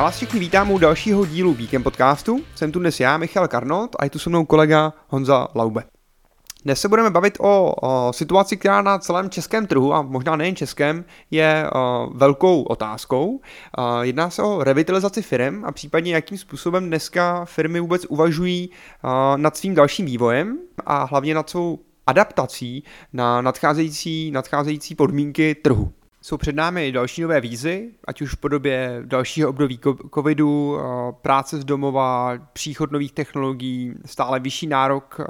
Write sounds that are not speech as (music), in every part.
Já vás všichni vítám u dalšího dílu Víkem podcastu. Jsem tu dnes já, Michal Karnot, a je tu se mnou kolega Honza Laube. Dnes se budeme bavit o, o situaci, která na celém českém trhu, a možná nejen českém, je o, velkou otázkou. O, jedná se o revitalizaci firm a případně jakým způsobem dneska firmy vůbec uvažují o, nad svým dalším vývojem a hlavně nad svou adaptací na nadcházející, nadcházející podmínky trhu. Jsou před námi další nové výzvy, ať už v podobě dalšího období covidu, eh, práce z domova, příchod nových technologií, stále vyšší nárok eh,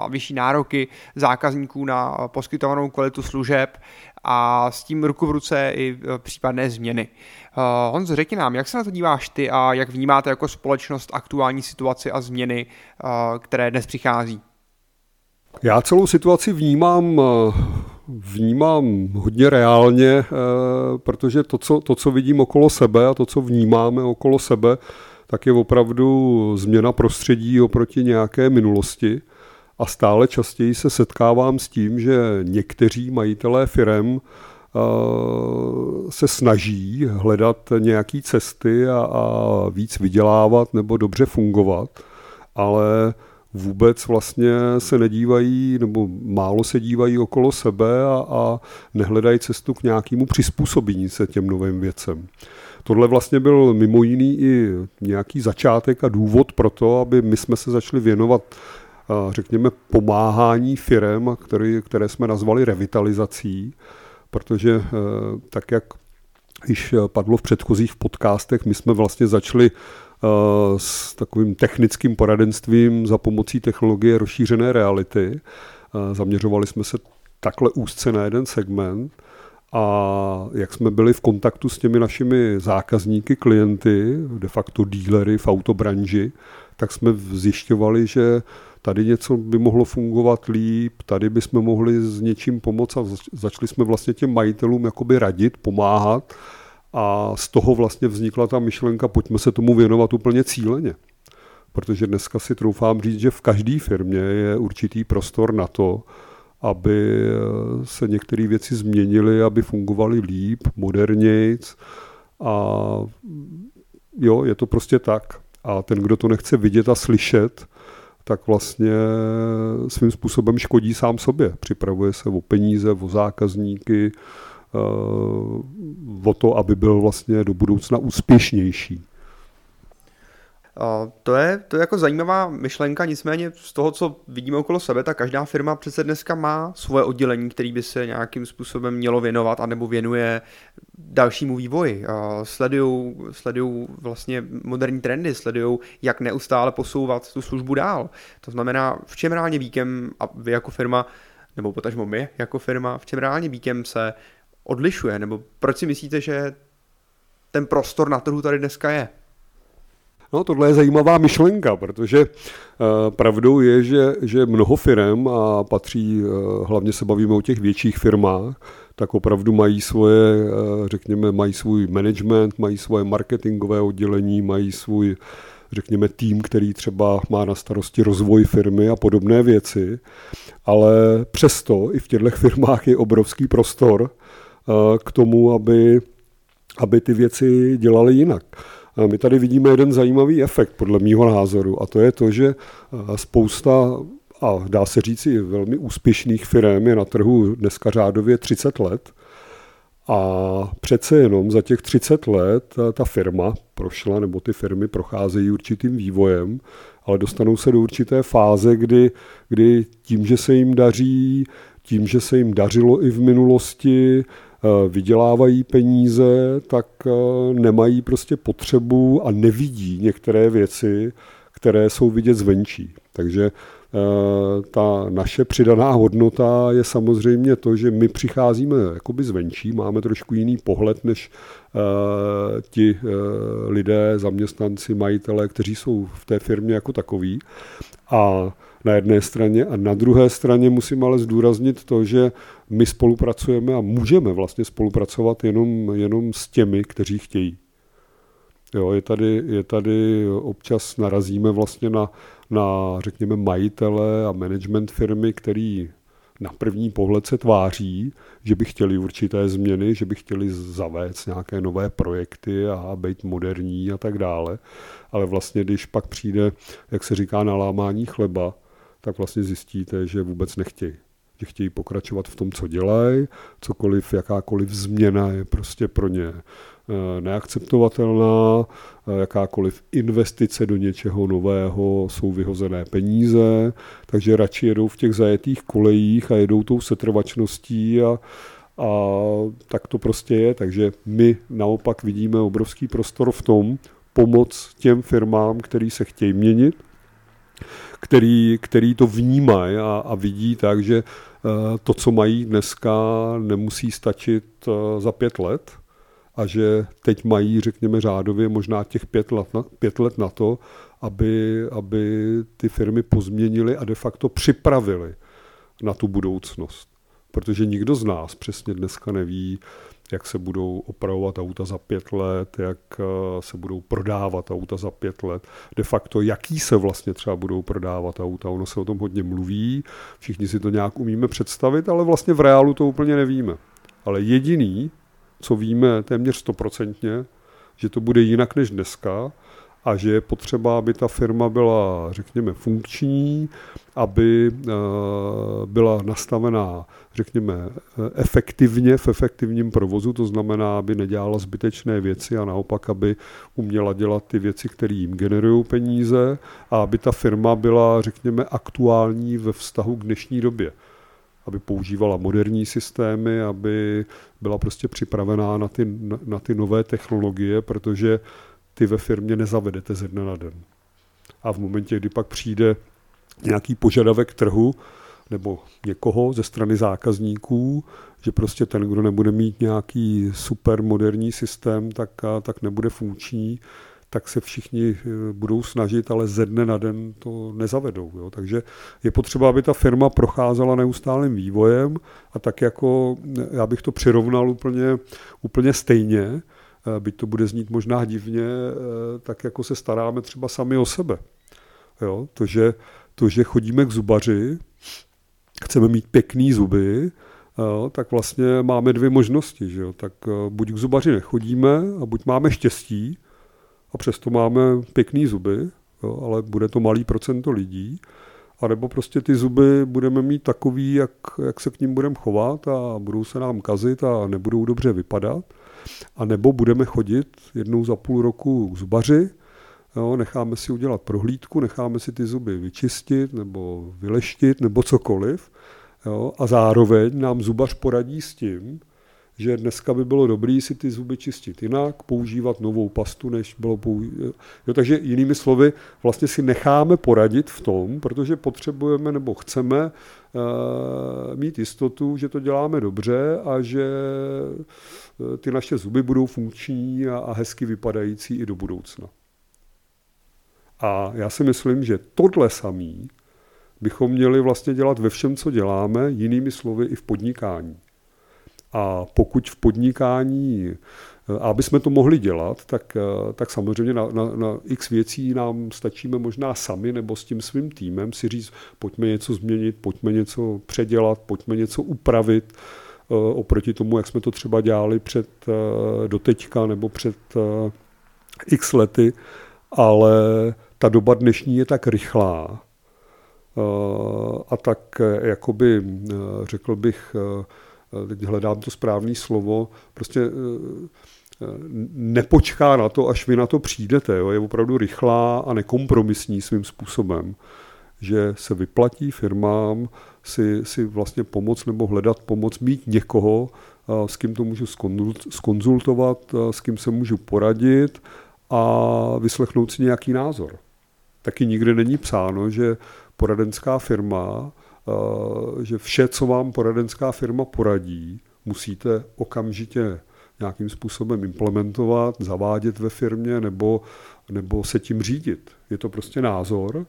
a vyšší nároky zákazníků na poskytovanou kvalitu služeb a s tím ruku v ruce i eh, případné změny. Honzo, řekni nám, jak se na to díváš ty a jak vnímáte jako společnost aktuální situaci a změny, které dnes přichází? Já celou situaci vnímám vnímám hodně reálně, eh, protože to co, to, co vidím okolo sebe a to, co vnímáme okolo sebe, tak je opravdu změna prostředí oproti nějaké minulosti. A stále častěji se setkávám s tím, že někteří majitelé firem eh, se snaží hledat nějaké cesty a, a víc vydělávat nebo dobře fungovat, ale vůbec vlastně se nedívají, nebo málo se dívají okolo sebe a, a nehledají cestu k nějakému přizpůsobení se těm novým věcem. Tohle vlastně byl mimo jiný i nějaký začátek a důvod pro to, aby my jsme se začali věnovat řekněme, pomáhání firem, které, které jsme nazvali revitalizací, protože e, tak, jak již padlo v předchozích podcastech, my jsme vlastně začali Eh, s takovým technickým poradenstvím za pomocí technologie rozšířené reality. Eh, zaměřovali jsme se takhle úzce na jeden segment a jak jsme byli v kontaktu s těmi našimi zákazníky, klienty, de facto dílery v autobranži, tak jsme zjišťovali, že tady něco by mohlo fungovat líp, tady bychom mohli s něčím pomoct a začali jsme vlastně těm majitelům jakoby radit, pomáhat a z toho vlastně vznikla ta myšlenka, pojďme se tomu věnovat úplně cíleně. Protože dneska si troufám říct, že v každé firmě je určitý prostor na to, aby se některé věci změnily, aby fungovaly líp, modernějc. A jo, je to prostě tak. A ten, kdo to nechce vidět a slyšet, tak vlastně svým způsobem škodí sám sobě. Připravuje se o peníze, o zákazníky, o to, aby byl vlastně do budoucna úspěšnější. To je, to je jako zajímavá myšlenka, nicméně z toho, co vidíme okolo sebe, tak každá firma přece dneska má svoje oddělení, který by se nějakým způsobem mělo věnovat, anebo věnuje dalšímu vývoji. Sledují vlastně moderní trendy, sledují, jak neustále posouvat tu službu dál. To znamená, v čem reálně víkem a vy jako firma, nebo potažmo my jako firma, v čem reálně víkem se odlišuje? Nebo proč si myslíte, že ten prostor na trhu tady dneska je? No, tohle je zajímavá myšlenka, protože uh, pravdou je, že, že mnoho firm, a patří, uh, hlavně se bavíme o těch větších firmách, tak opravdu mají svoje, uh, řekněme, mají svůj management, mají svoje marketingové oddělení, mají svůj, řekněme, tým, který třeba má na starosti rozvoj firmy a podobné věci. Ale přesto i v těchto firmách je obrovský prostor, Eh, k tomu, aby, aby ty věci dělali jinak. My tady vidíme jeden zajímavý efekt, podle mýho názoru, a to je to, že eh, spousta a dá se říct i velmi úspěšných firm je na trhu dneska řádově 30 let. A přece jenom za těch 30 let ta firma prošla, nebo ty firmy procházejí určitým vývojem, ale dostanou se do určité fáze, kdy, kdy tím, že se jim daří, tím, že se jim dařilo i v minulosti, Eh, vydělávají peníze, tak eh, nemají prostě potřebu a nevidí některé věci, které jsou vidět zvenčí. Takže eh, ta naše přidaná hodnota je samozřejmě to, že my přicházíme jakoby zvenčí, máme trošku jiný pohled než ti lidé, zaměstnanci, majitelé, kteří jsou v té firmě jako takový. A na jedné straně a na druhé straně musím ale zdůraznit to, že my spolupracujeme a můžeme vlastně spolupracovat jenom, jenom s těmi, kteří chtějí. Jo, je, tady, je tady občas narazíme vlastně na, na, řekněme, majitele a management firmy, který na první pohled se tváří, že by chtěli určité změny, že by chtěli zavést nějaké nové projekty a být moderní a tak dále. Ale vlastně, když pak přijde, jak se říká, na lámání chleba, tak vlastně zjistíte, že vůbec nechtějí že chtějí pokračovat v tom, co dělají, cokoliv, jakákoliv změna je prostě pro ně eh, neakceptovatelná, eh, jakákoliv investice do něčeho nového jsou vyhozené peníze, takže radši jedou v těch zajetých kolejích a jedou tou setrvačností a, a tak to prostě je. Takže my naopak vidíme obrovský prostor v tom, pomoc těm firmám, který se chtějí měnit, který, který to vnímají a, a vidí tak, že eh, to, co mají dneska, nemusí stačit eh, za pět let a že teď mají, řekněme řádově, možná těch pět let na, pět let na to, aby, aby ty firmy pozměnily a de facto připravili na tu budoucnost. Protože nikdo z nás přesně dneska neví, jak se budou opravovat auta za pět let, jak eh, se budou prodávat auta za pět let, de facto jaký se vlastně třeba budou prodávat auta. Ono se o tom hodně mluví, všichni si to nějak umíme představit, ale vlastně v reálu to úplně nevíme. Ale jediný, co víme téměř stoprocentně, že to bude jinak než dneska a že je potřeba, aby ta firma byla, řekněme, funkční, aby eh, byla nastavená, řekněme, efektivně v efektivním provozu, to znamená, aby nedělala zbytečné věci a naopak, aby uměla dělat ty věci, které jim generují peníze a aby ta firma byla, řekněme, aktuální ve vztahu k dnešní době. Aby používala moderní systémy, aby byla prostě připravená na ty, na, na ty nové technologie, protože ty ve firmě nezavedete ze dne na den. A v momentě, kdy pak přijde nějaký požadavek trhu nebo někoho ze strany zákazníků, že prostě ten, kdo nebude mít nějaký super moderní systém, tak, tak nebude funkční, tak se všichni eh, budou snažit, ale ze dne na den to nezavedou. Jo. Takže je potřeba, aby ta firma procházela neustálým vývojem a tak jako, já bych to přirovnal úplně, úplně stejně, Eh, byť to bude znít možná divně, eh, tak jako se staráme třeba sami o sebe. Jo? To, že, to, že chodíme k zubaři, chceme mít pěkný zuby, jo? tak vlastně máme dvě možnosti. Že jo? Tak eh, buď k zubaři nechodíme a buď máme štěstí a přesto máme pěkný zuby, jo? ale bude to malý procento lidí, a nebo prostě ty zuby budeme mít takový, jak, jak se k ním budeme chovat a budou se nám kazit a nebudou dobře vypadat. A nebo budeme chodit jednou za půl roku k zubaři, jo, necháme si udělat prohlídku, necháme si ty zuby vyčistit nebo vyleštit nebo cokoliv. Jo, a zároveň nám zubař poradí s tím, že dneska by bylo dobré si ty zuby čistit jinak, používat novou pastu, než bylo používat. takže jinými slovy, vlastně si necháme poradit v tom, protože potřebujeme nebo chceme uh, mít jistotu, že to děláme dobře a že ty naše zuby budou funkční a, a hezky vypadající i do budoucna. A já si myslím, že tohle samý bychom měli vlastně dělat ve všem, co děláme, jinými slovy i v podnikání. A pokud v podnikání, eh, aby jsme to mohli dělat, tak, eh, tak samozřejmě na, na, na x věcí nám stačíme možná sami nebo s tím svým týmem si říct, pojďme něco změnit, pojďme něco předělat, pojďme něco upravit eh, oproti tomu, jak jsme to třeba dělali před doteďka nebo před x lety, ale ta doba dnešní je tak rychlá a tak jakoby řekl bych Eh, teď hledám to správné slovo, prostě eh, eh, nepočká na to, až vy na to přijdete. Jo. Je opravdu rychlá a nekompromisní svým způsobem, že se vyplatí firmám si, si vlastně pomoct nebo hledat pomoc, mít někoho, s kým to můžu skonzultovat, s kým se můžu poradit a vyslechnout si nějaký názor. Taky nikde není psáno, že poradenská firma že vše, co vám poradenská firma poradí, musíte okamžitě nějakým způsobem implementovat, zavádět ve firmě nebo, nebo se tím řídit. Je to prostě názor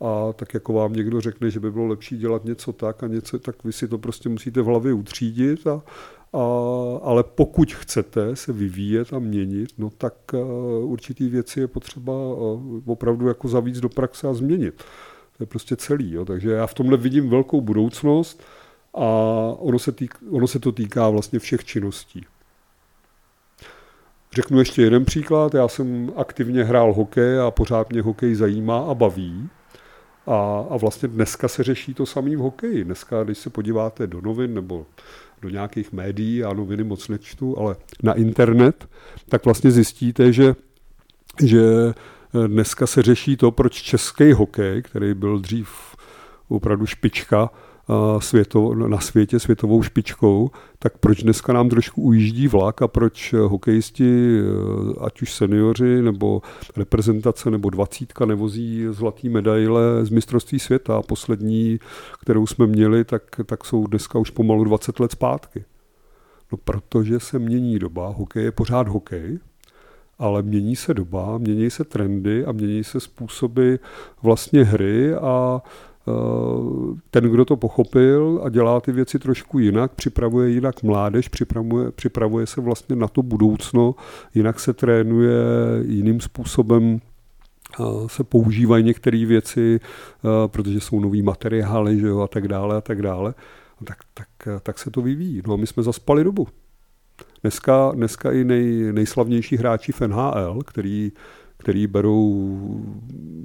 a tak jako vám někdo řekne, že by bylo lepší dělat něco tak a něco, tak vy si to prostě musíte v hlavě utřídit a, a, ale pokud chcete se vyvíjet a měnit, no tak uh, určitý věci je potřeba uh, opravdu jako zavíc do praxe a změnit. To je prostě celý. Jo. Takže já v tomhle vidím velkou budoucnost a ono se, týk, ono se to týká vlastně všech činností. Řeknu ještě jeden příklad. Já jsem aktivně hrál hokej a pořád mě hokej zajímá a baví. A, a vlastně dneska se řeší to samé v hokeji. Dneska, když se podíváte do novin nebo do nějakých médií, a noviny moc nečtu, ale na internet, tak vlastně zjistíte, že, že dneska se řeší to, proč český hokej, který byl dřív opravdu špička, na světě světovou špičkou, tak proč dneska nám trošku ujíždí vlak a proč hokejisti, ať už seniori nebo reprezentace nebo dvacítka nevozí zlatý medaile z mistrovství světa. Poslední, kterou jsme měli, tak, tak jsou dneska už pomalu 20 let zpátky. No protože se mění doba, hokej je pořád hokej, ale mění se doba, mění se trendy a mění se způsoby vlastně hry a Eh, ten, kdo to pochopil a dělá ty věci trošku jinak, připravuje jinak mládež, připravuje, připravuje se vlastně na to budoucno, jinak se trénuje jiným způsobem eh, se používají některé věci, eh, protože jsou nový materiály že jo, a tak dále a tak dále, tak, tak, tak se to vyvíjí. No a my jsme zaspali dobu. Dneska, dneska i nej, nejslavnější hráči v NHL, který který berou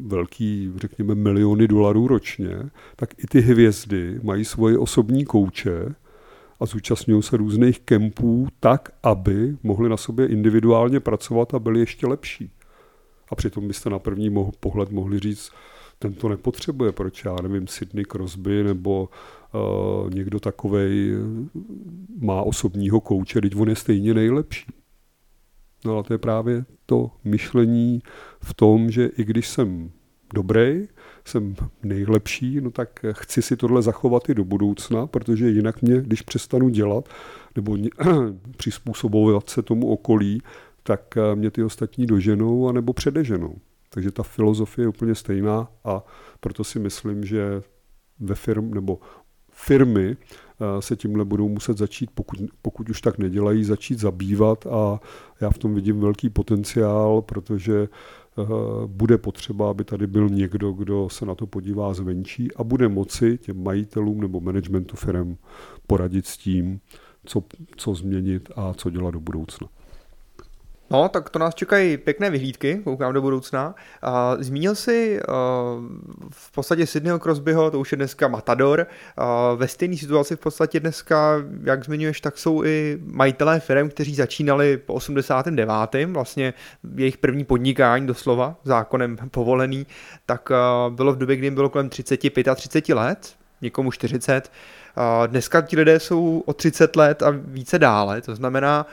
velký, řekněme, miliony dolarů ročně, tak i ty hvězdy mají svoje osobní kouče a zúčastňují se různých kempů tak, aby mohli na sobě individuálně pracovat a byli ještě lepší. A přitom byste na první pohled mohli říct, ten to nepotřebuje, proč já nevím, Sydney Crosby nebo uh, někdo takovej má osobního kouče, teď on je stejně nejlepší. No a to je právě to myšlení v tom, že i když jsem dobrý, jsem nejlepší, no tak chci si tohle zachovat i do budoucna, protože jinak mě, když přestanu dělat nebo (clears throat) přizpůsobovat se tomu okolí, tak eh, mě ty ostatní doženou a nebo předeženou. Takže ta filozofie je úplně stejná a proto si myslím, že ve firm nebo firmy se tímhle budou muset začít, pokud, pokud už tak nedělají, začít zabývat a já v tom vidím velký potenciál, protože eh, bude potřeba, aby tady byl někdo, kdo se na to podívá zvenčí a bude moci těm majitelům nebo managementu firm poradit s tím, co, co změnit a co dělat do budoucna. No, tak to nás čekají pěkné vyhlídky, koukám do budoucna. Zmínil si uh, v podstatě Sydneyho Crosbyho, to už je dneska Matador. Uh, ve stejné situaci v podstatě dneska, jak zmiňuješ, tak jsou i majitelé firm, kteří začínali po 89. Vlastně jejich první podnikání doslova, zákonem povolený, tak uh, bylo v době, kdy jim bylo kolem 35 a 30 let, někomu 40. Dneska ti lidé jsou o 30 let a více dále, to znamená,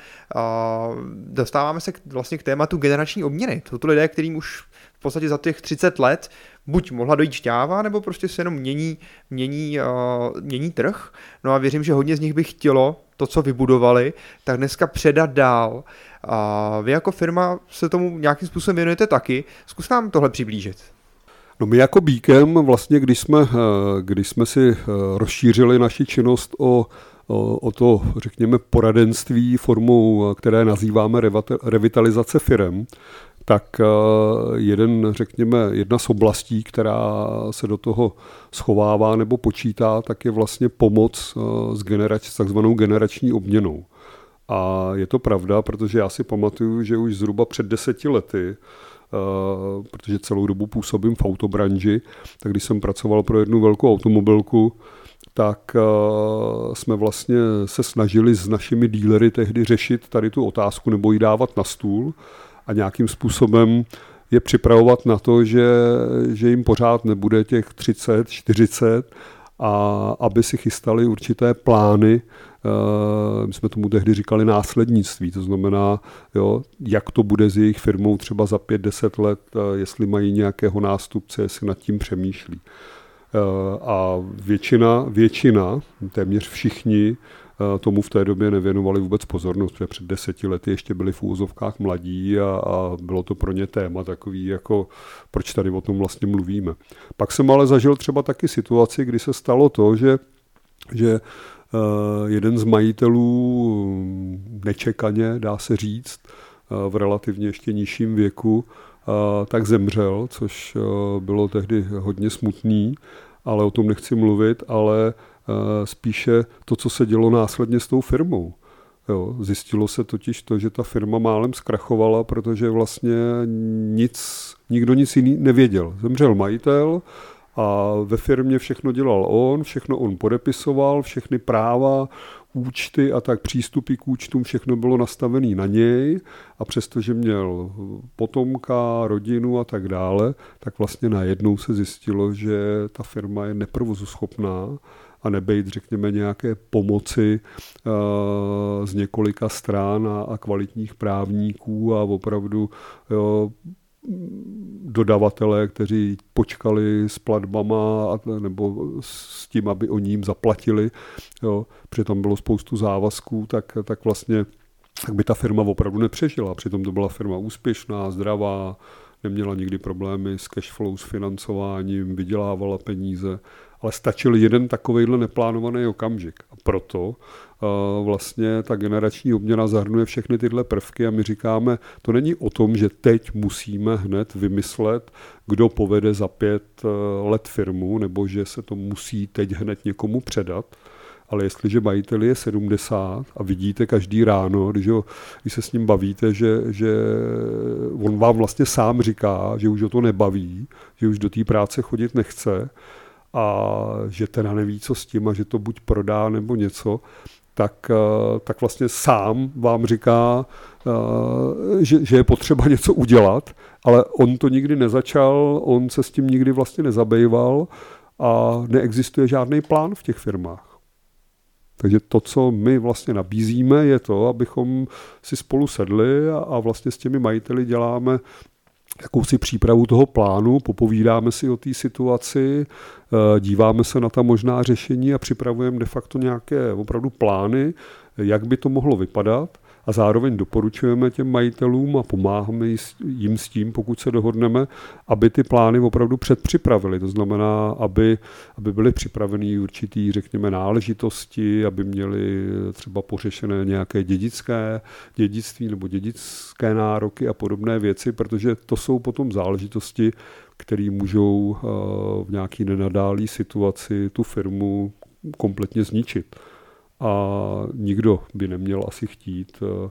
dostáváme se vlastně k tématu generační obměny. Jsou to lidé, kterým už v podstatě za těch 30 let buď mohla dojít šťáva, nebo prostě se jenom mění, mění, mění trh. No a věřím, že hodně z nich by chtělo to, co vybudovali, tak dneska předat dál. A vy jako firma se tomu nějakým způsobem věnujete taky. Zkus nám tohle přiblížit. No my jako Bíkem vlastně, když jsme, eh, když jsme si eh, rozšířili naši činnost o, o, to, řekněme, poradenství formou, které nazýváme revitalizace firem, tak eh, jeden, řekněme, jedna z oblastí, která se do toho schovává nebo počítá, tak je vlastně pomoc s, generač, s takzvanou generační obměnou. A je to pravda, protože já si pamatuju, že už zhruba před deseti lety Eh, protože celou dobu působím v autobranži, tak když jsem pracoval pro jednu velkou automobilku, tak eh, jsme vlastně se snažili s našimi dílery tehdy řešit tady tu otázku nebo ji dávat na stůl a nějakým způsobem je připravovat na to, že, že jim pořád nebude těch 30, 40 a aby si chystali určité plány, eh, my jsme tomu tehdy říkali následnictví, to znamená, jo, jak to bude s jejich firmou třeba za 5-10 let, eh, jestli mají nějakého nástupce, jestli nad tím přemýšlí. Eh, a většina, většina, téměř všichni, tomu v té době nevěnovali vůbec pozornost, protože před deseti lety ještě byli v úzovkách mladí a, a bylo to pro ně téma takový, jako proč tady o tom vlastně mluvíme. Pak jsem ale zažil třeba taky situaci, kdy se stalo to, že, že jeden z majitelů nečekaně, dá se říct, v relativně ještě nižším věku, tak zemřel, což bylo tehdy hodně smutný, ale o tom nechci mluvit, ale spíše to, co se dělo následně s tou firmou. Jo, zjistilo se totiž to, že ta firma málem zkrachovala, protože vlastně nic, nikdo nic jiný nevěděl. Zemřel majitel a ve firmě všechno dělal on, všechno on podepisoval, všechny práva, účty a tak přístupy k účtům, všechno bylo nastavené na něj. A přestože měl potomka, rodinu a tak dále, tak vlastně najednou se zjistilo, že ta firma je neprovozuschopná a nebejt, řekněme, nějaké pomoci uh, z několika stran a, a kvalitních právníků a opravdu jo, dodavatelé, kteří počkali s platbama nebo s tím, aby oni jim zaplatili, jo, tam bylo spoustu závazků, tak, tak vlastně tak by ta firma opravdu nepřežila. Přitom to byla firma úspěšná, zdravá, neměla nikdy problémy s cash flow, s financováním, vydělávala peníze, ale stačil jeden takovejhle neplánovaný okamžik. A proto uh, vlastně ta generační obměna zahrnuje všechny tyhle prvky a my říkáme, to není o tom, že teď musíme hned vymyslet, kdo povede za pět uh, let firmu, nebo že se to musí teď hned někomu předat, ale jestliže majitel je 70 a vidíte každý ráno, když, ho, když se s ním bavíte, že, že on vám vlastně sám říká, že už ho to nebaví, že už do té práce chodit nechce a že teda neví, co s tím a že to buď prodá nebo něco, tak, eh, tak vlastně sám vám říká, eh, že, že je potřeba něco udělat, ale on to nikdy nezačal, on se s tím nikdy vlastně nezabýval a neexistuje žádný plán v těch firmách. Takže to, co my vlastně nabízíme, je to, abychom si spolu sedli a, a vlastně s těmi majiteli děláme jakousi přípravu toho plánu, popovídáme si o té situaci, eh, díváme se na ta možná řešení a připravujeme de facto nějaké opravdu plány, jak by to mohlo vypadat a zároveň doporučujeme těm majitelům a pomáháme jim s tím, pokud se dohodneme, aby ty plány opravdu předpřipravili. To znamená, aby, aby byly připraveny určitý, řekněme, náležitosti, aby měli třeba pořešené nějaké dědické dědictví nebo dědické nároky a podobné věci, protože to jsou potom záležitosti, které můžou eh, v nějaký nenadálý situaci tu firmu kompletně zničit a nikdo by neměl asi chtít eh,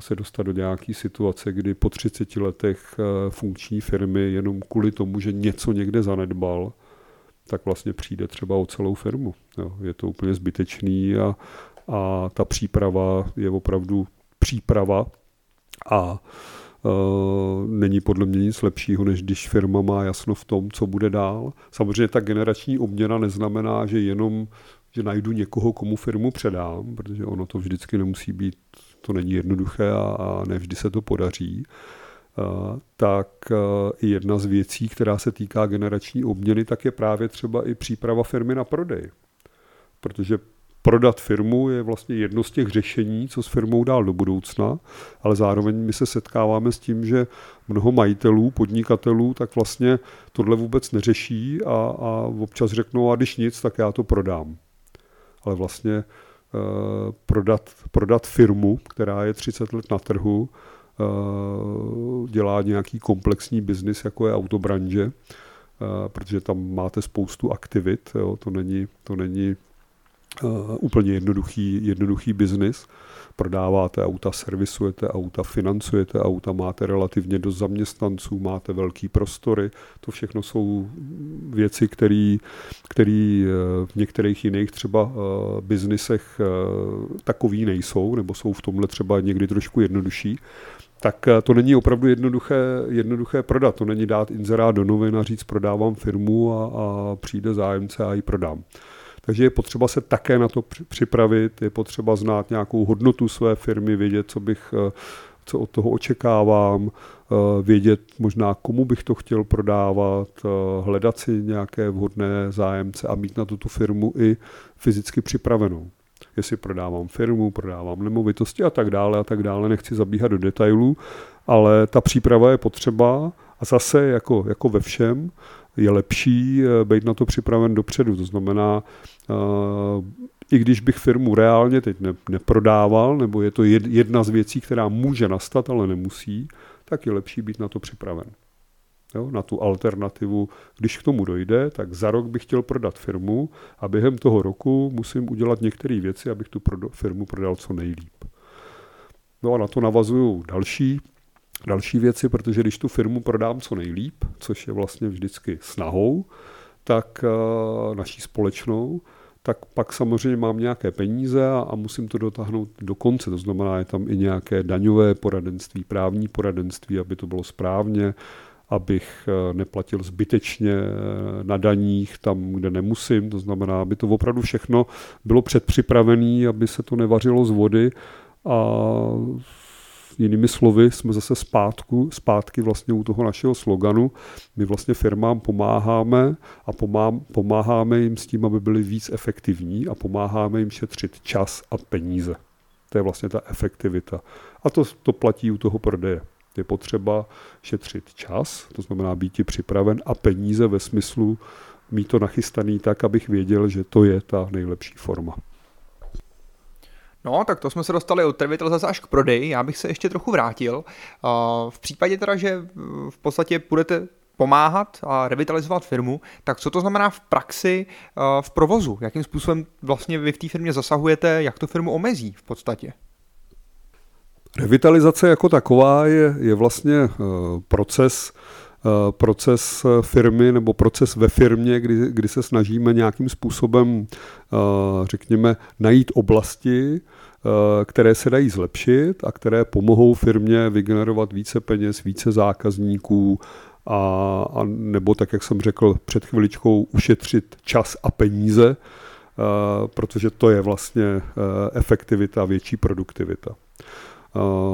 se dostat do nějaké situace, kdy po 30 letech eh, funkční firmy jenom kvůli tomu, že něco někde zanedbal, tak vlastně přijde třeba o celou firmu. Jo, je to úplně zbytečný a, a ta příprava je opravdu příprava a Uh, není podle mě nic lepšího, než když firma má jasno v tom, co bude dál. Samozřejmě ta generační obměna neznamená, že jenom že najdu někoho, komu firmu předám, protože ono to vždycky nemusí být, to není jednoduché a, a ne vždy se to podaří, uh, tak i jedna z věcí, která se týká generační obměny, tak je právě třeba i příprava firmy na prodej. Protože prodat firmu je vlastně jedno z těch řešení, co s firmou dál do budoucna, ale zároveň my se setkáváme s tím, že mnoho majitelů, podnikatelů, tak vlastně tohle vůbec neřeší a, a občas řeknou, a když nic, tak já to prodám ale vlastně uh, prodat, prodat firmu, která je 30 let na trhu, uh, dělá nějaký komplexní biznis, jako je autobranže, uh, protože tam máte spoustu aktivit, jo, to není, to není uh, úplně jednoduchý, jednoduchý biznis prodáváte auta, servisujete auta, financujete auta, máte relativně dost zaměstnanců, máte velký prostory. To všechno jsou věci, které eh, v některých jiných třeba eh, biznisech takový nejsou, nebo jsou v tomhle třeba někdy trošku jednodušší tak to není opravdu jednoduché, jednoduché prodat. To není dát inzerát do novin a říct prodávám firmu a, a přijde zájemce a ji prodám. Takže je potřeba se také na to připravit, je potřeba znát nějakou hodnotu své firmy, vědět, co bych eh, co od toho očekávám, eh, vědět možná, komu bych to chtěl prodávat, eh, hledat si nějaké vhodné zájemce a mít na tuto firmu i fyzicky připravenou. Jestli prodávám firmu, prodávám nemovitosti a tak dále a tak dále, nechci zabíhat do detailů, ale ta příprava je potřeba a zase jako, jako ve všem je lepší být na to připraven dopředu. To znamená, i když bych firmu reálně teď ne, neprodával, nebo je to jedna z věcí, která může nastat, ale nemusí, tak je lepší být na to připraven. jo, na tu alternativu. Když k tomu dojde, tak za rok bych chtěl prodat firmu a během toho roku musím udělat některé věci, abych tu firmu prodal co nejlíp. No a na to navazuju další, další věci, protože když tu firmu prodám co nejlíp, což je vlastně vždycky snahou, tak uh, naší společnou, tak pak samozřejmě mám nějaké peníze a, a musím to dotáhnout do konce. To znamená, je tam i nějaké daňové poradenství, právní poradenství, aby to bylo správně, abych eh, neplatil zbytečně eh, na daních tam, kde nemusím. To znamená, aby to opravdu všechno bylo předpřipravené, aby se to nevařilo z vody a jinými slovy jsme zase zpátku, zpátky vlastně u toho našeho sloganu. My vlastně firmám pomáháme a pomáháme jim s tím, aby byli víc efektivní a pomáháme jim šetřit čas a peníze. To je vlastně ta efektivita. A to, to platí u toho prodeje. Je potřeba šetřit čas, to znamená být připraven a peníze ve smyslu mít to nachystaný tak, abych věděl, že to je ta nejlepší forma. No, tak to jsme se dostali od Trevitel zase až k prodeji. Já bych se ještě trochu vrátil. V případě teda, že v podstatě budete pomáhat a revitalizovat firmu, tak co to znamená v praxi, v provozu? Jakým způsobem vlastně vy v té firmě zasahujete, jak to firmu omezí v podstatě? Revitalizace jako taková je, je vlastně eh, proces, proces firmy nebo proces ve firmě, kdy, kdy se snažíme nějakým způsobem, eh, řekněme, najít oblasti, které se dají zlepšit a které pomohou firmě vygenerovat více peněz, více zákazníků a, a nebo tak, jak jsem řekl před chviličkou, ušetřit čas a peníze, protože to je vlastně efektivita, větší produktivita.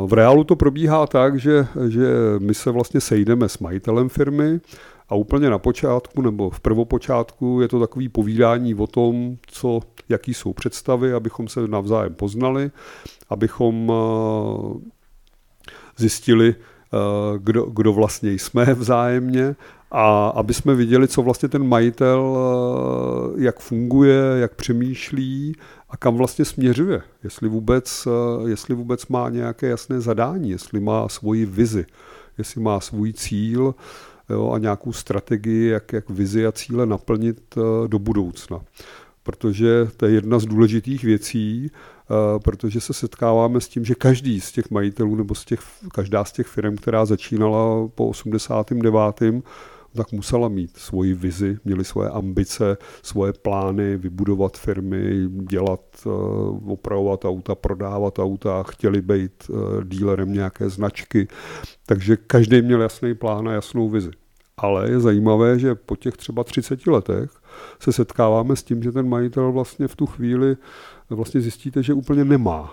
V reálu to probíhá tak, že, že my se vlastně sejdeme s majitelem firmy a úplně na počátku nebo v prvopočátku je to takový povídání o tom, co, jaký jsou představy, abychom se navzájem poznali, abychom eh, zjistili, eh, kdo, kdo vlastně jsme (laughs) vzájemně a aby jsme viděli, co vlastně ten majitel, eh, jak funguje, jak přemýšlí a kam vlastně směřuje. Jestli vůbec, eh, jestli vůbec má nějaké jasné zadání, jestli má svoji vizi, jestli má svůj cíl jo, a nějakou strategii, jak, jak vizi a cíle naplnit eh, do budoucna. Protože to je jedna z důležitých věcí, protože se setkáváme s tím, že každý z těch majitelů nebo z těch, každá z těch firm, která začínala po 89 tak musela mít svoji vizi, měli svoje ambice, svoje plány, vybudovat firmy, dělat, eh, opravovat auta, prodávat auta, chtěli být eh, dílerem nějaké značky. Takže každý měl jasný plán a jasnou vizi. Ale je zajímavé, že po těch třeba 30 letech se setkáváme s tím, že ten majitel vlastně v tu chvíli vlastně zjistíte, že úplně nemá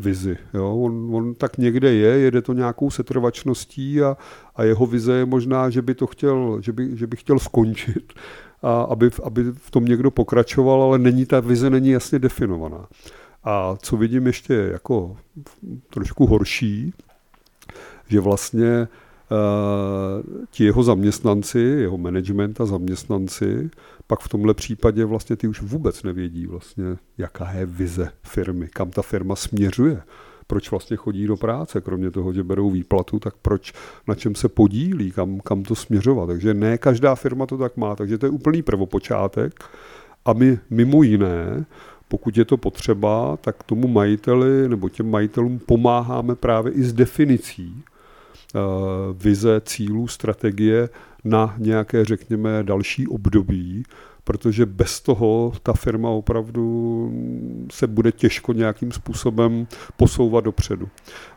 vizi. Jo? On, on tak někde je, jede to nějakou setrvačností a, a jeho vize je možná, že by to chtěl, že by, že by chtěl skončit, a aby, aby v tom někdo pokračoval, ale není ta vize není jasně definovaná. A co vidím ještě jako trošku horší, že vlastně ti jeho zaměstnanci, jeho management a zaměstnanci pak v tomhle případě vlastně ty už vůbec nevědí vlastně, jaká je vize firmy, kam ta firma směřuje, proč vlastně chodí do práce, kromě toho, že berou výplatu, tak proč, na čem se podílí, kam, kam to směřovat. Takže ne každá firma to tak má, takže to je úplný prvopočátek a my mimo jiné pokud je to potřeba, tak tomu majiteli nebo těm majitelům pomáháme právě i s definicí vize, cílů, strategie na nějaké, řekněme, další období, protože bez toho ta firma opravdu se bude těžko nějakým způsobem posouvat dopředu.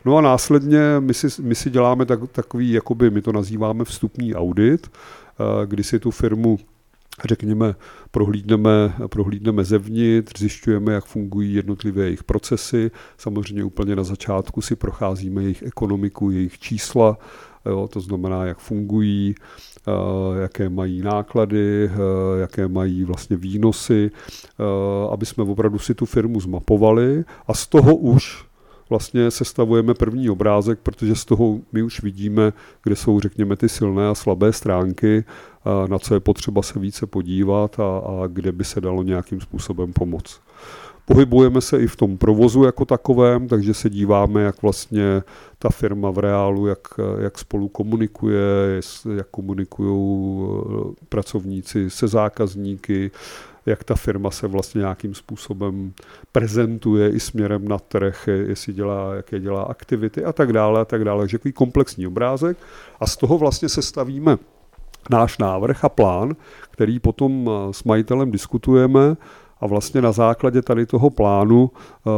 No a následně my si, my si děláme tak, takový, jakoby my to nazýváme vstupní audit, eh, kdy si tu firmu řekněme, prohlídneme, prohlídneme zevnitř, zjišťujeme, jak fungují jednotlivé jejich procesy. Samozřejmě úplně na začátku si procházíme jejich ekonomiku, jejich čísla, jo, to znamená, jak fungují, Eh, jaké mají náklady, eh, jaké mají vlastně výnosy, eh, aby jsme opravdu si tu firmu zmapovali a z toho už vlastně sestavujeme první obrázek, protože z toho my už vidíme, kde jsou, řekněme, ty silné a slabé stránky, na co je potřeba se více podívat a, a kde by se dalo nějakým způsobem pomoct. Pohybujeme se i v tom provozu jako takovém, takže se díváme, jak vlastně ta firma v reálu, jak, jak spolu komunikuje, jak komunikují pracovníci se zákazníky, jak ta firma se vlastně nějakým způsobem prezentuje i směrem na trh, jestli dělá, jaké dělá aktivity a tak dále a tak dále. Takže komplexní obrázek. A z toho vlastně se stavíme náš návrh a plán, který potom s majitelem diskutujeme. A vlastně na základě tady toho plánu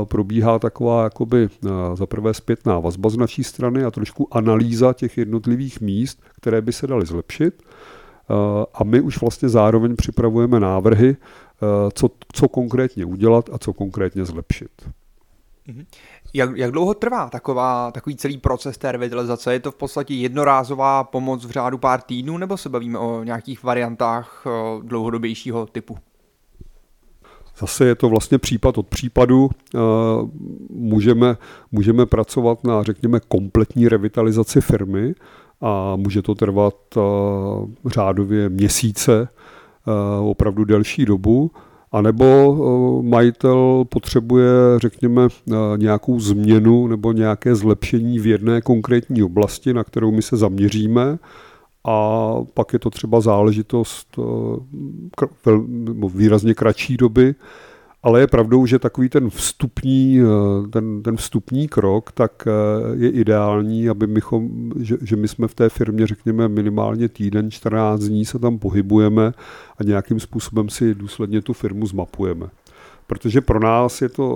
probíhá taková jakoby za prvé zpětná vazba z naší strany a trošku analýza těch jednotlivých míst, které by se daly zlepšit a my už vlastně zároveň připravujeme návrhy, eh, co, co konkrétně udělat a co konkrétně zlepšit. Mhm. Jak, jak dlouho trvá taková, takový celý proces té revitalizace? Je to v podstatě jednorázová pomoc v řádu pár týdnů, nebo se bavíme o nějakých variantách eh, dlouhodobějšího typu? Zase je to vlastně případ od případu. Eh, můžeme, můžeme pracovat na, řekněme, kompletní revitalizaci firmy, a může to trvat uh, řádově měsíce, uh, opravdu delší dobu, anebo uh, majitel potřebuje, řekněme, nějakou změnu nebo nějaké zlepšení v jedné konkrétní oblasti, na kterou my se zaměříme. A pak je to třeba záležitost výrazně kratší doby, ale je pravdou, že takový ten vstupní, eh, ten, ten vstupní krok, tak eh, je ideální, aby mychom, že, že my jsme v té firmě, řekněme, minimálně týden, 14 dní se tam pohybujeme a nějakým způsobem si důsledně tu firmu zmapujeme. Protože pro nás je to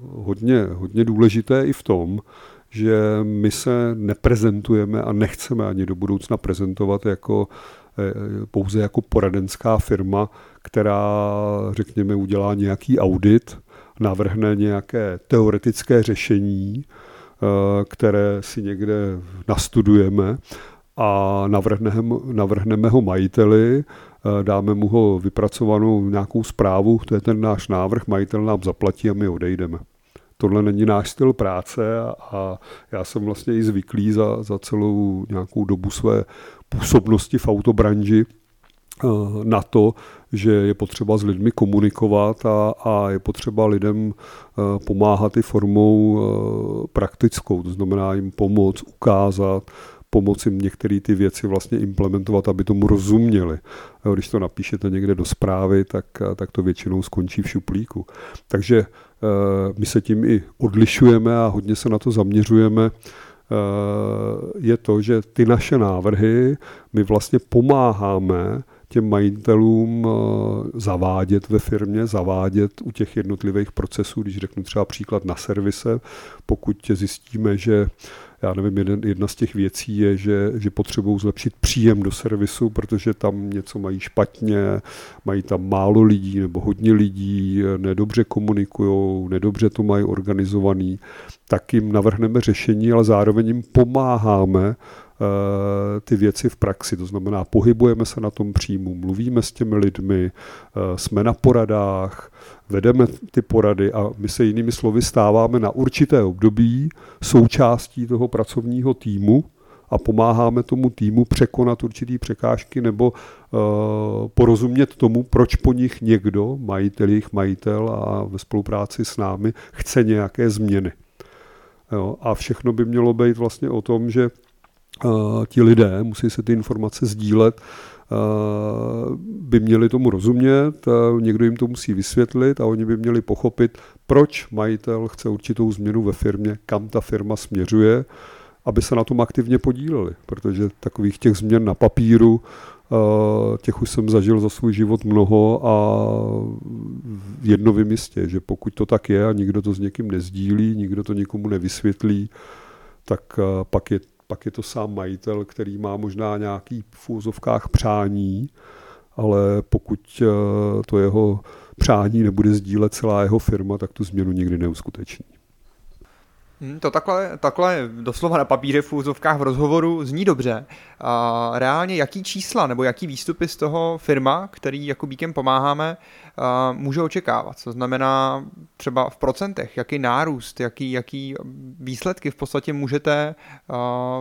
hodně, hodně důležité i v tom, že my se neprezentujeme a nechceme ani do budoucna prezentovat jako Eh, pouze jako poradenská firma, která, řekněme, udělá nějaký audit, navrhne nějaké teoretické řešení, eh, které si někde nastudujeme a navrhneme, navrhneme ho majiteli, eh, dáme mu ho vypracovanou nějakou zprávu, to je ten náš návrh, majitel nám zaplatí a my odejdeme. Tohle není náš styl práce a, já jsem vlastně i zvyklý za, za celou nějakou dobu své působnosti v autobranži na to, že je potřeba s lidmi komunikovat a, a je potřeba lidem eh, pomáhat i formou eh, praktickou, to znamená jim pomoct, ukázat, pomoci jim některé ty věci vlastně implementovat, aby tomu rozuměli. Když to napíšete někde do zprávy, tak, tak to většinou skončí v šuplíku. Takže my se tím i odlišujeme a hodně se na to zaměřujeme, Eh, je to, že ty naše návrhy, my vlastně pomáháme těm majitelům eh, zavádět ve firmě, zavádět u těch jednotlivých procesů, když řeknu třeba příklad na servise, pokud zjistíme, že já nevím, jeden, jedna z těch věcí je, že, že potřebují zlepšit příjem do servisu, protože tam něco mají špatně, mají tam málo lidí nebo hodně lidí, nedobře komunikují, nedobře to mají organizovaný, tak jim navrhneme řešení, ale zároveň jim pomáháme ty věci v praxi. To znamená, pohybujeme se na tom příjmu, mluvíme s těmi lidmi, eh, jsme na poradách, vedeme ty porady a my se jinými slovy stáváme na určité období součástí toho pracovního týmu, a pomáháme tomu týmu překonat určitý překážky nebo uh, porozumět tomu, proč po nich někdo, majitel, jejich majitel a ve spolupráci s námi chce nějaké změny. Jo, a všechno by mělo být vlastně o tom, že ti lidé, musí se ty informace sdílet, by měli tomu rozumět, někdo jim to musí vysvětlit a oni by měli pochopit, proč majitel chce určitou změnu ve firmě, kam ta firma směřuje, aby se na tom aktivně podíleli, protože takových těch změn na papíru, těch už jsem zažil za svůj život mnoho a jedno vím jistě, že pokud to tak je a nikdo to s někým nezdílí, nikdo to nikomu nevysvětlí, tak pak je pak je to sám majitel, který má možná nějaký v úzovkách přání, ale pokud eh, to jeho přání nebude sdílet celá jeho firma, tak tu změnu nikdy neuskuteční. Hmm, to takhle, takhle doslova na papíře v úzovkách v rozhovoru zní dobře. A reálně jaký čísla nebo jaký výstupy z toho firma, který jako Bíkem pomáháme, může očekávat? Co znamená třeba v procentech, jaký nárůst, jaký, jaký výsledky v podstatě můžete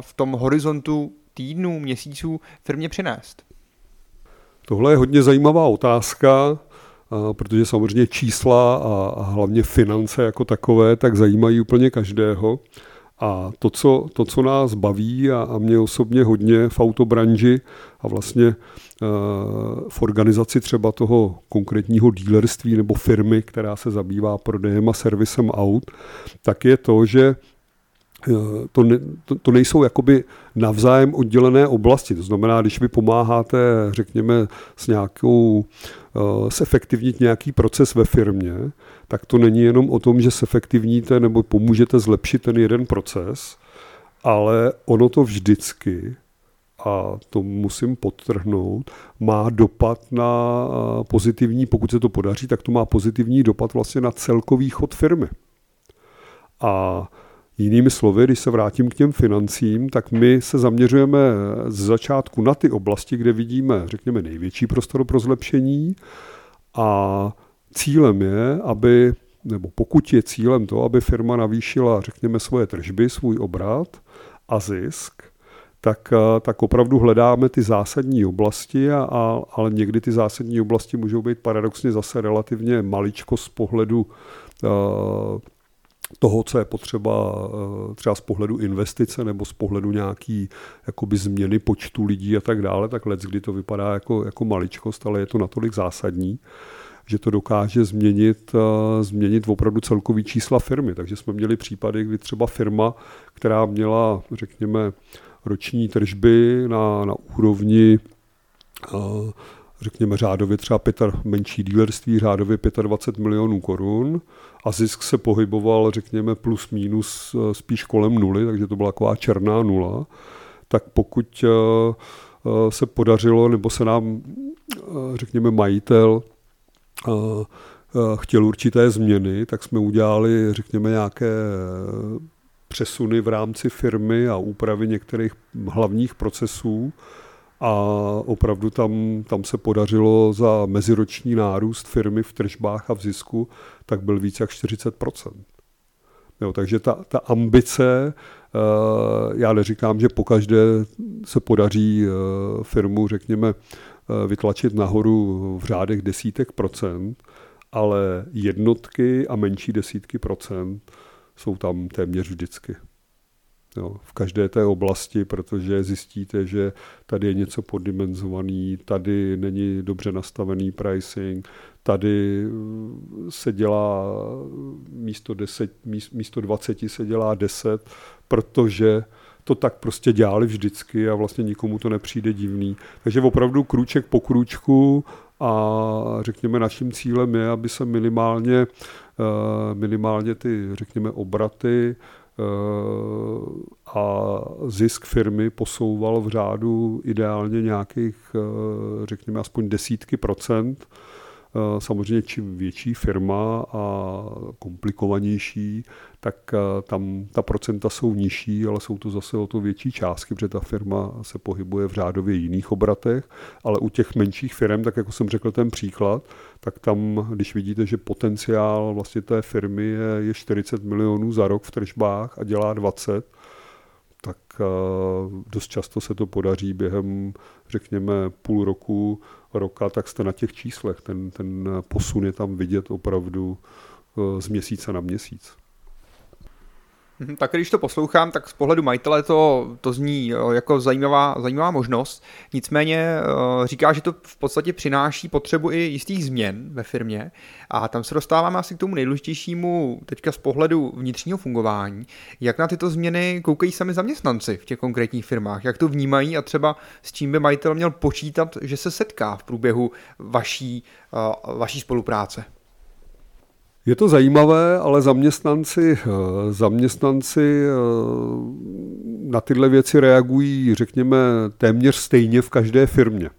v tom horizontu týdnů, měsíců firmě přinést? Tohle je hodně zajímavá otázka. Protože samozřejmě čísla a hlavně finance jako takové tak zajímají úplně každého. A to, co, to, co nás baví a, a mě osobně hodně v autobranži a vlastně uh, v organizaci třeba toho konkrétního dílerství nebo firmy, která se zabývá prodejem a servisem aut, tak je to, že to, ne, to, to nejsou jakoby navzájem oddělené oblasti. To znamená, když vy pomáháte, řekněme, s nějakou, s eh, efektivnit nějaký proces ve firmě, tak to není jenom o tom, že se efektivníte nebo pomůžete zlepšit ten jeden proces, ale ono to vždycky, a to musím podtrhnout, má dopad na eh, pozitivní, pokud se to podaří, tak to má pozitivní dopad vlastně na celkový chod firmy. A Jinými slovy, když se vrátím k těm financím, tak my se zaměřujeme z začátku na ty oblasti, kde vidíme, řekněme, největší prostor pro zlepšení. A cílem je, aby, nebo pokud je cílem to, aby firma navýšila, řekněme, svoje tržby, svůj obrat a zisk, tak, tak opravdu hledáme ty zásadní oblasti, a, a, ale někdy ty zásadní oblasti můžou být paradoxně zase relativně maličko z pohledu uh, toho, co je potřeba eh, třeba z pohledu investice nebo z pohledu nějaký jakoby změny počtu lidí a tak dále, tak let, kdy to vypadá jako, jako maličkost, ale je to natolik zásadní, že to dokáže změnit, eh, změnit opravdu celkový čísla firmy. Takže jsme měli případy, kdy třeba firma, která měla, řekněme, roční tržby na, na úrovni eh, řekněme řádově třeba pět, menší dílerství, řádově 25 milionů korun a zisk se pohyboval, řekněme, plus minus eh, spíš kolem nuly, takže to byla taková černá nula, tak pokud eh, eh, se podařilo, nebo se nám, řekněme, majitel chtěl určité změny, tak jsme udělali, řekněme, nějaké přesuny v rámci firmy a úpravy některých hlavních procesů, a opravdu tam, tam se podařilo za meziroční nárůst firmy v tržbách a v zisku, tak byl více jak 40%. Jo, takže ta, ta ambice, eh, já neříkám, že pokaždé se podaří eh, firmu, řekněme, eh, vytlačit nahoru v řádech desítek procent, ale jednotky a menší desítky procent jsou tam téměř vždycky jo, v každé té oblasti, protože zjistíte, že tady je něco poddimenzovaný, tady není dobře nastavený pricing, tady uh, se dělá místo, 10, místo 20 se dělá 10, protože to tak prostě dělali vždycky a vlastně nikomu to nepřijde divný. Takže opravdu krůček po krůčku a řekněme naším cílem je, aby se minimálně, uh, minimálně ty, řekněme, obraty a zisk firmy posouval v řádu ideálně nějakých, eh, řekněme, aspoň desítky procent. Eh, samozřejmě čím větší firma a komplikovanější, tak eh, tam ta procenta jsou nižší, ale jsou to zase o to větší částky, protože ta firma se pohybuje v řádově jiných obratech, ale u těch menších firm, tak jako jsem řekl ten příklad, tak tam, když vidíte, že potenciál vlastně té firmy je, je 40 milionů za rok v tržbách a dělá 20, tak eh, dost často se to podaří během, řekněme, půl roku, roka, tak jste na těch číslech. Ten, ten posun je tam vidět opravdu eh, z měsíce na měsíc. Mhm, tak když to poslouchám, tak z pohledu majitele to, to zní jako zajímavá, zajímavá možnost. Nicméně eh, říká, že to v podstatě přináší potřebu i jistých změn ve firmě a tam se dostáváme asi k tomu nejdůležitějšímu teďka z pohledu vnitřního fungování. Jak na tyto změny koukají sami zaměstnanci v těch konkrétních firmách? Jak to vnímají a třeba s čím by majitel měl počítat, že se setká v průběhu vaší, eh, vaší spolupráce? Je to zajímavé, ale zaměstnanci, eh, zaměstnanci eh, na tyhle věci reagují, řekněme, téměř stejně v každé firmě.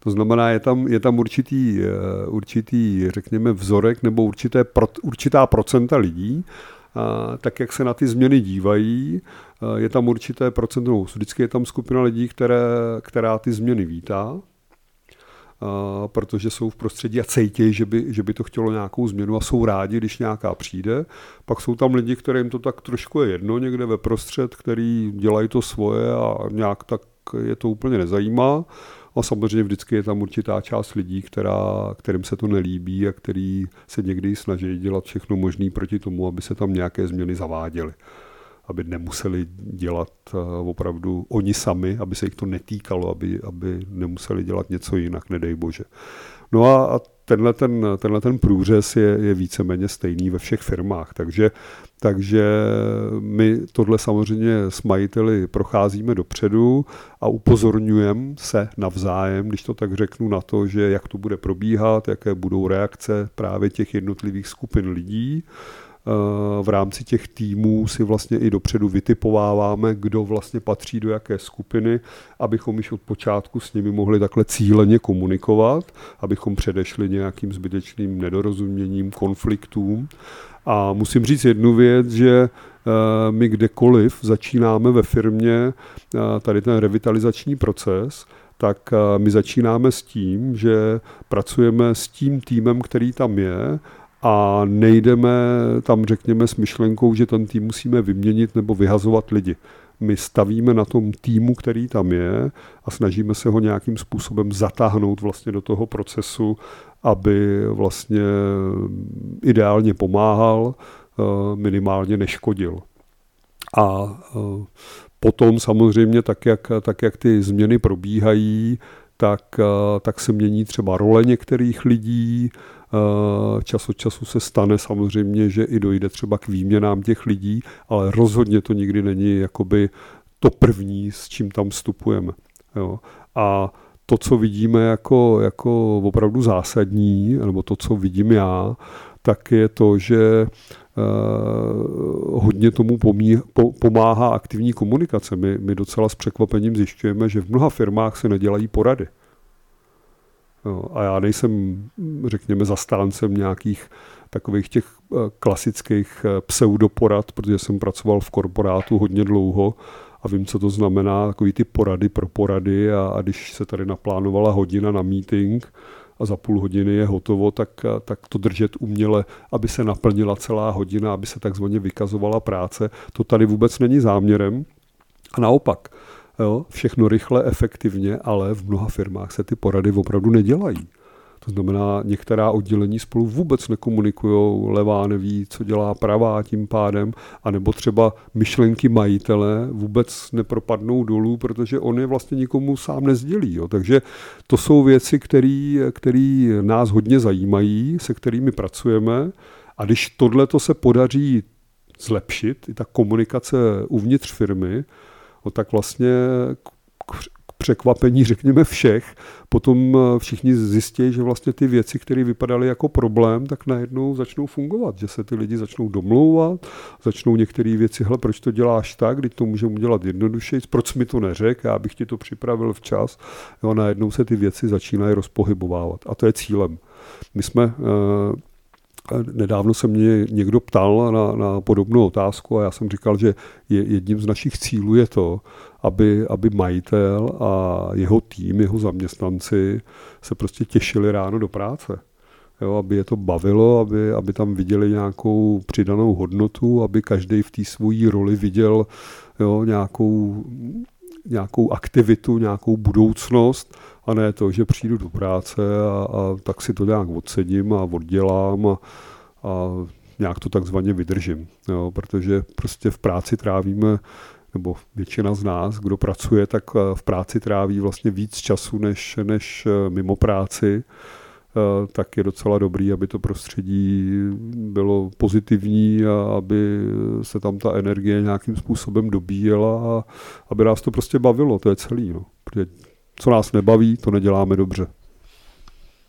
To znamená, je tam, je tam určitý, eh, určitý, řekněme, vzorek nebo určité, určitá procenta lidí, tak jak se na ty změny dívají, je tam určité procento, vždycky je tam skupina lidí, které, která ty změny vítá, protože jsou v prostředí a cítí, že by, že by to chtělo nějakou změnu a jsou rádi, když nějaká přijde. Pak jsou tam lidi, kterým to tak trošku je jedno někde ve prostřed, který dělají to svoje a nějak tak je to úplně nezajímá. A samozřejmě vždycky je tam určitá část lidí, která, kterým se to nelíbí a který se někdy snaží dělat všechno možné proti tomu, aby se tam nějaké změny zaváděly aby nemuseli dělat eh, opravdu oni sami, aby se jich to netýkalo, aby, aby nemuseli dělat něco jinak, nedej bože. No a, tenhle, ten, tenhle ten průřez je, je víceméně stejný ve všech firmách, takže, takže my tohle samozřejmě s majiteli procházíme dopředu a upozorňujeme se navzájem, když to tak řeknu, na to, že jak to bude probíhat, jaké budou reakce právě těch jednotlivých skupin lidí v rámci těch týmů si vlastně i dopředu vytipováváme, kdo vlastně patří do jaké skupiny, abychom již od počátku s nimi mohli takhle cíleně komunikovat, abychom předešli nějakým zbytečným nedorozuměním, konfliktům. A musím říct jednu věc, že eh, my kdekoliv začínáme ve firmě eh, tady ten revitalizační proces, tak eh, my začínáme s tím, že pracujeme s tím týmem, který tam je a nejdeme tam, řekněme, s myšlenkou, že ten tým musíme vyměnit nebo vyhazovat lidi. My stavíme na tom týmu, který tam je a snažíme se ho nějakým způsobem zatáhnout vlastně do toho procesu, aby vlastně ideálně pomáhal, eh, minimálně neškodil. A eh, potom samozřejmě, tak jak, tak jak ty změny probíhají, tak, eh, tak se mění třeba role některých lidí, čas od času se stane samozřejmě, že i dojde třeba k výměnám těch lidí, ale rozhodně to nikdy není jakoby to první, s čím tam vstupujeme. Jo. A to, co vidíme jako, jako opravdu zásadní, nebo to, co vidím já, tak je to, že Uh, hodně tomu pomí, po, pomáhá aktivní komunikace. My, my docela s překvapením zjišťujeme, že v mnoha firmách se nedělají porady. Jo, a já nejsem, řekněme, zastáncem nějakých takových těch eh, klasických eh, pseudoporad, protože jsem pracoval v korporátu hodně dlouho a vím, co to znamená, takový ty porady pro porady a, a když se tady naplánovala hodina na meeting a za půl hodiny je hotovo, tak, eh, tak to držet uměle, aby se naplnila celá hodina, aby se takzvaně vykazovala práce, to tady vůbec není záměrem. A naopak, jo, všechno rychle, efektivně, ale v mnoha firmách se ty porady opravdu nedělají. To znamená, některá oddělení spolu vůbec nekomunikují, levá neví, co dělá pravá tím pádem, anebo třeba myšlenky majitele vůbec nepropadnou dolů, protože on je vlastně nikomu sám nezdělí. Jo. Takže to jsou věci, které nás hodně zajímají, se kterými pracujeme a když tohle se podaří zlepšit, i ta komunikace uvnitř firmy, no tak vlastně k překvapení, řekněme, všech, potom eh, všichni zjistí, že vlastně ty věci, které vypadaly jako problém, tak najednou začnou fungovat, že se ty lidi začnou domlouvat, začnou některé věci, hele, proč to děláš tak, když to můžeme udělat jednodušeji, proč mi to neřek, já bych ti to připravil včas, jo, najednou se ty věci začínají rozpohybovávat. A to je cílem. My jsme uh, Nedávno se mě někdo ptal na, na podobnou otázku a já jsem říkal, že je, jedním z našich cílů je to, aby, aby majitel a jeho tým, jeho zaměstnanci se prostě těšili ráno do práce. Jo, aby je to bavilo, aby, aby tam viděli nějakou přidanou hodnotu, aby každý v té svojí roli viděl jo, nějakou, nějakou aktivitu, nějakou budoucnost a ne to, že přijdu do práce a, a tak si to nějak odsedím a oddělám a, a nějak to takzvaně vydržím. Jo, protože prostě v práci trávíme nebo většina z nás, kdo pracuje, tak eh, v práci tráví vlastně víc času než, než eh, mimo práci, tak je docela dobrý, aby to prostředí bylo pozitivní a aby se tam ta energie nějakým způsobem dobíjela a aby nás to prostě bavilo, to je celý. No. Protože co nás nebaví, to neděláme dobře.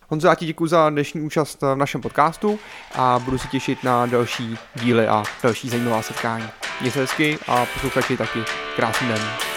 Honzo, já ti děkuji za dnešní účast v našem podcastu a budu se těšit na další díly a další zajímavá setkání. Mějte se hezky a posluchači taky krásný den.